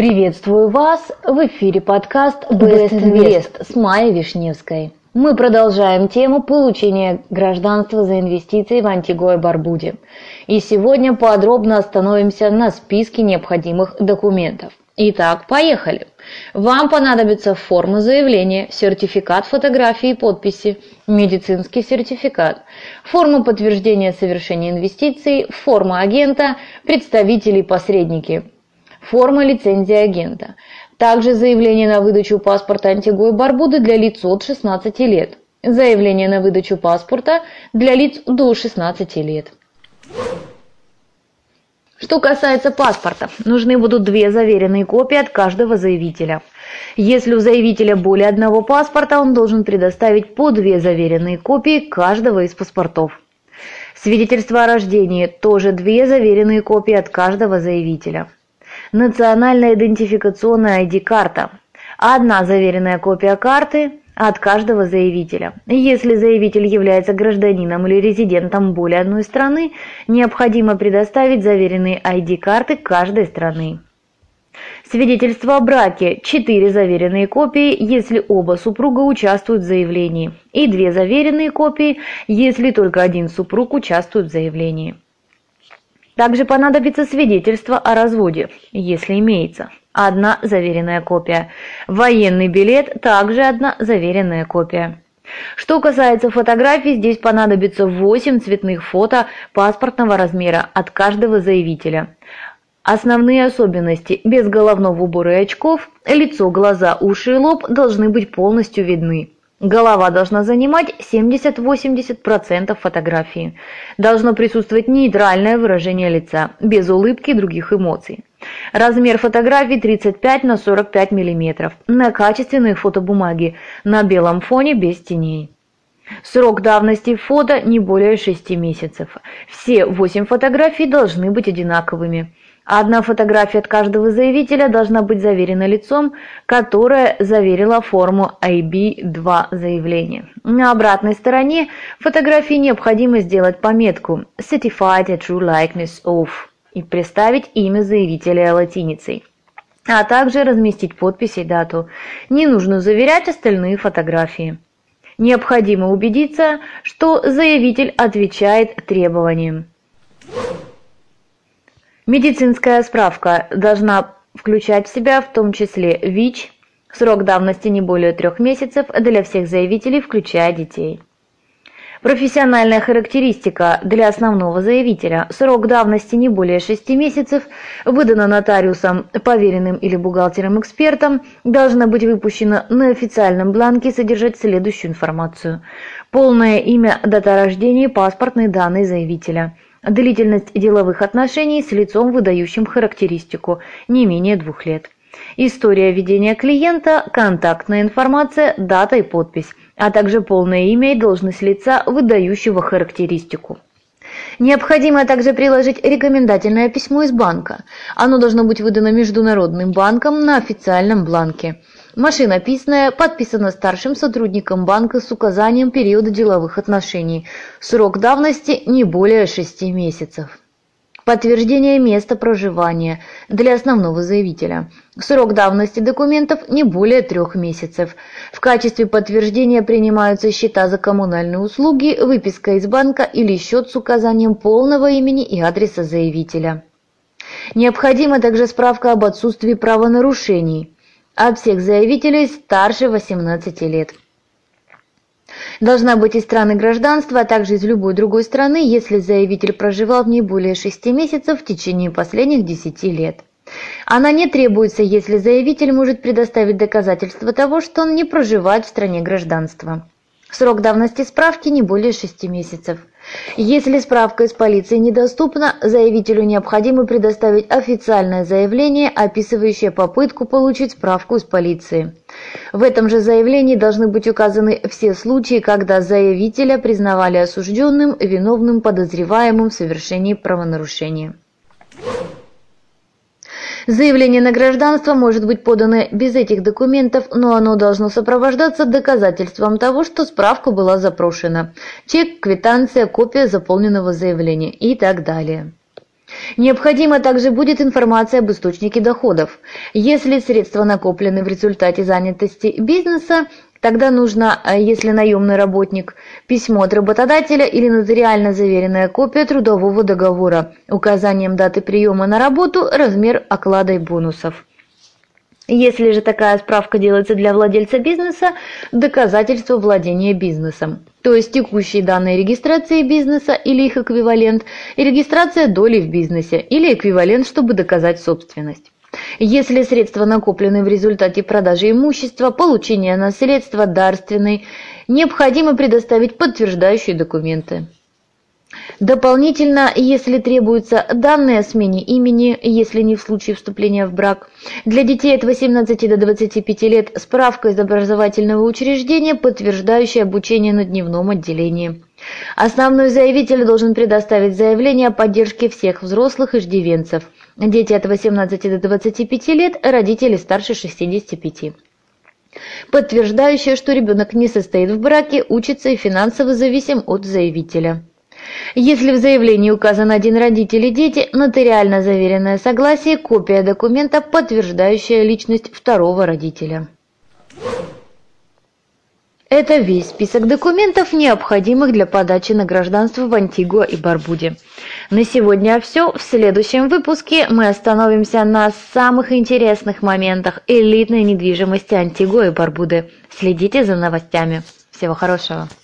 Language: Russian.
Приветствую вас! В эфире подкаст Best Invest с Майей Вишневской. Мы продолжаем тему получения гражданства за инвестиции в Антигуа и Барбуде. И сегодня подробно остановимся на списке необходимых документов. Итак, поехали. Вам понадобится форма заявления, сертификат фотографии и подписи, медицинский сертификат, форма подтверждения совершения инвестиций, форма агента, представители и посредники, форма лицензии агента, также заявление на выдачу паспорта Антигуа и Барбуды для лиц от 16 лет. Заявление на выдачу паспорта для лиц до 16 лет. Что касается паспорта, нужны будут две заверенные копии от каждого заявителя. Если у заявителя более одного паспорта, он должен предоставить по две заверенные копии каждого из паспортов. Свидетельство о рождении – тоже две заверенные копии от каждого заявителя национальная идентификационная ID-карта. Одна заверенная копия карты от каждого заявителя. Если заявитель является гражданином или резидентом более одной страны, необходимо предоставить заверенные ID-карты каждой страны. Свидетельство о браке – 4 заверенные копии, если оба супруга участвуют в заявлении, и 2 заверенные копии, если только один супруг участвует в заявлении. Также понадобится свидетельство о разводе, если имеется. Одна заверенная копия. Военный билет – также одна заверенная копия. Что касается фотографий, здесь понадобится 8 цветных фото паспортного размера от каждого заявителя. Основные особенности – без головного убора и очков, лицо, глаза, уши и лоб должны быть полностью видны. Голова должна занимать 70-80% фотографии. Должно присутствовать нейтральное выражение лица, без улыбки и других эмоций. Размер фотографии 35 на 45 мм, на качественной фотобумаге, на белом фоне без теней. Срок давности фото не более 6 месяцев. Все 8 фотографий должны быть одинаковыми. Одна фотография от каждого заявителя должна быть заверена лицом, которое заверило форму IB2 заявления. На обратной стороне фотографии необходимо сделать пометку Certified a True Likeness of и представить имя заявителя латиницей а также разместить подпись и дату. Не нужно заверять остальные фотографии. Необходимо убедиться, что заявитель отвечает требованиям. Медицинская справка должна включать в себя в том числе ВИЧ, срок давности не более трех месяцев для всех заявителей, включая детей. Профессиональная характеристика для основного заявителя. Срок давности не более 6 месяцев, выдана нотариусом, поверенным или бухгалтером-экспертом, должна быть выпущена на официальном бланке содержать следующую информацию. Полное имя, дата рождения, паспортные данные заявителя – Длительность деловых отношений с лицом, выдающим характеристику, не менее двух лет. История ведения клиента, контактная информация, дата и подпись, а также полное имя и должность лица, выдающего характеристику. Необходимо также приложить рекомендательное письмо из банка. Оно должно быть выдано Международным банком на официальном бланке. Машинописная подписана старшим сотрудником банка с указанием периода деловых отношений. Срок давности не более 6 месяцев. Подтверждение места проживания для основного заявителя. Срок давности документов не более трех месяцев. В качестве подтверждения принимаются счета за коммунальные услуги, выписка из банка или счет с указанием полного имени и адреса заявителя. Необходима также справка об отсутствии правонарушений от всех заявителей старше 18 лет. Должна быть из страны гражданства, а также из любой другой страны, если заявитель проживал в ней более 6 месяцев в течение последних 10 лет. Она не требуется, если заявитель может предоставить доказательства того, что он не проживает в стране гражданства. Срок давности справки не более 6 месяцев. Если справка из полиции недоступна, заявителю необходимо предоставить официальное заявление, описывающее попытку получить справку из полиции. В этом же заявлении должны быть указаны все случаи, когда заявителя признавали осужденным, виновным, подозреваемым в совершении правонарушения. Заявление на гражданство может быть подано без этих документов, но оно должно сопровождаться доказательством того, что справка была запрошена. Чек, квитанция, копия заполненного заявления и так далее. Необходима также будет информация об источнике доходов. Если средства накоплены в результате занятости бизнеса, Тогда нужно, э, если наемный работник, письмо от работодателя или нотариально заверенная копия трудового договора, указанием даты приема на работу, размер оклада и бонусов. Если же такая справка делается для владельца бизнеса, доказательство владения бизнесом, то есть текущие данные регистрации бизнеса или их эквивалент, и регистрация доли в бизнесе или эквивалент, чтобы доказать собственность. Если средства накоплены в результате продажи имущества, получения наследства, дарственной, необходимо предоставить подтверждающие документы. Дополнительно, если требуются данные о смене имени, если не в случае вступления в брак, для детей от 18 до 25 лет справка из образовательного учреждения, подтверждающая обучение на дневном отделении. Основной заявитель должен предоставить заявление о поддержке всех взрослых иждивенцев. Дети от 18 до 25 лет, родители старше 65 подтверждающее, что ребенок не состоит в браке, учится и финансово зависим от заявителя. Если в заявлении указан один родитель и дети, нотариально заверенное согласие, копия документа, подтверждающая личность второго родителя. Это весь список документов, необходимых для подачи на гражданство в Антигуа и Барбуде. На сегодня все. В следующем выпуске мы остановимся на самых интересных моментах элитной недвижимости Антигуа и Барбуды. Следите за новостями. Всего хорошего.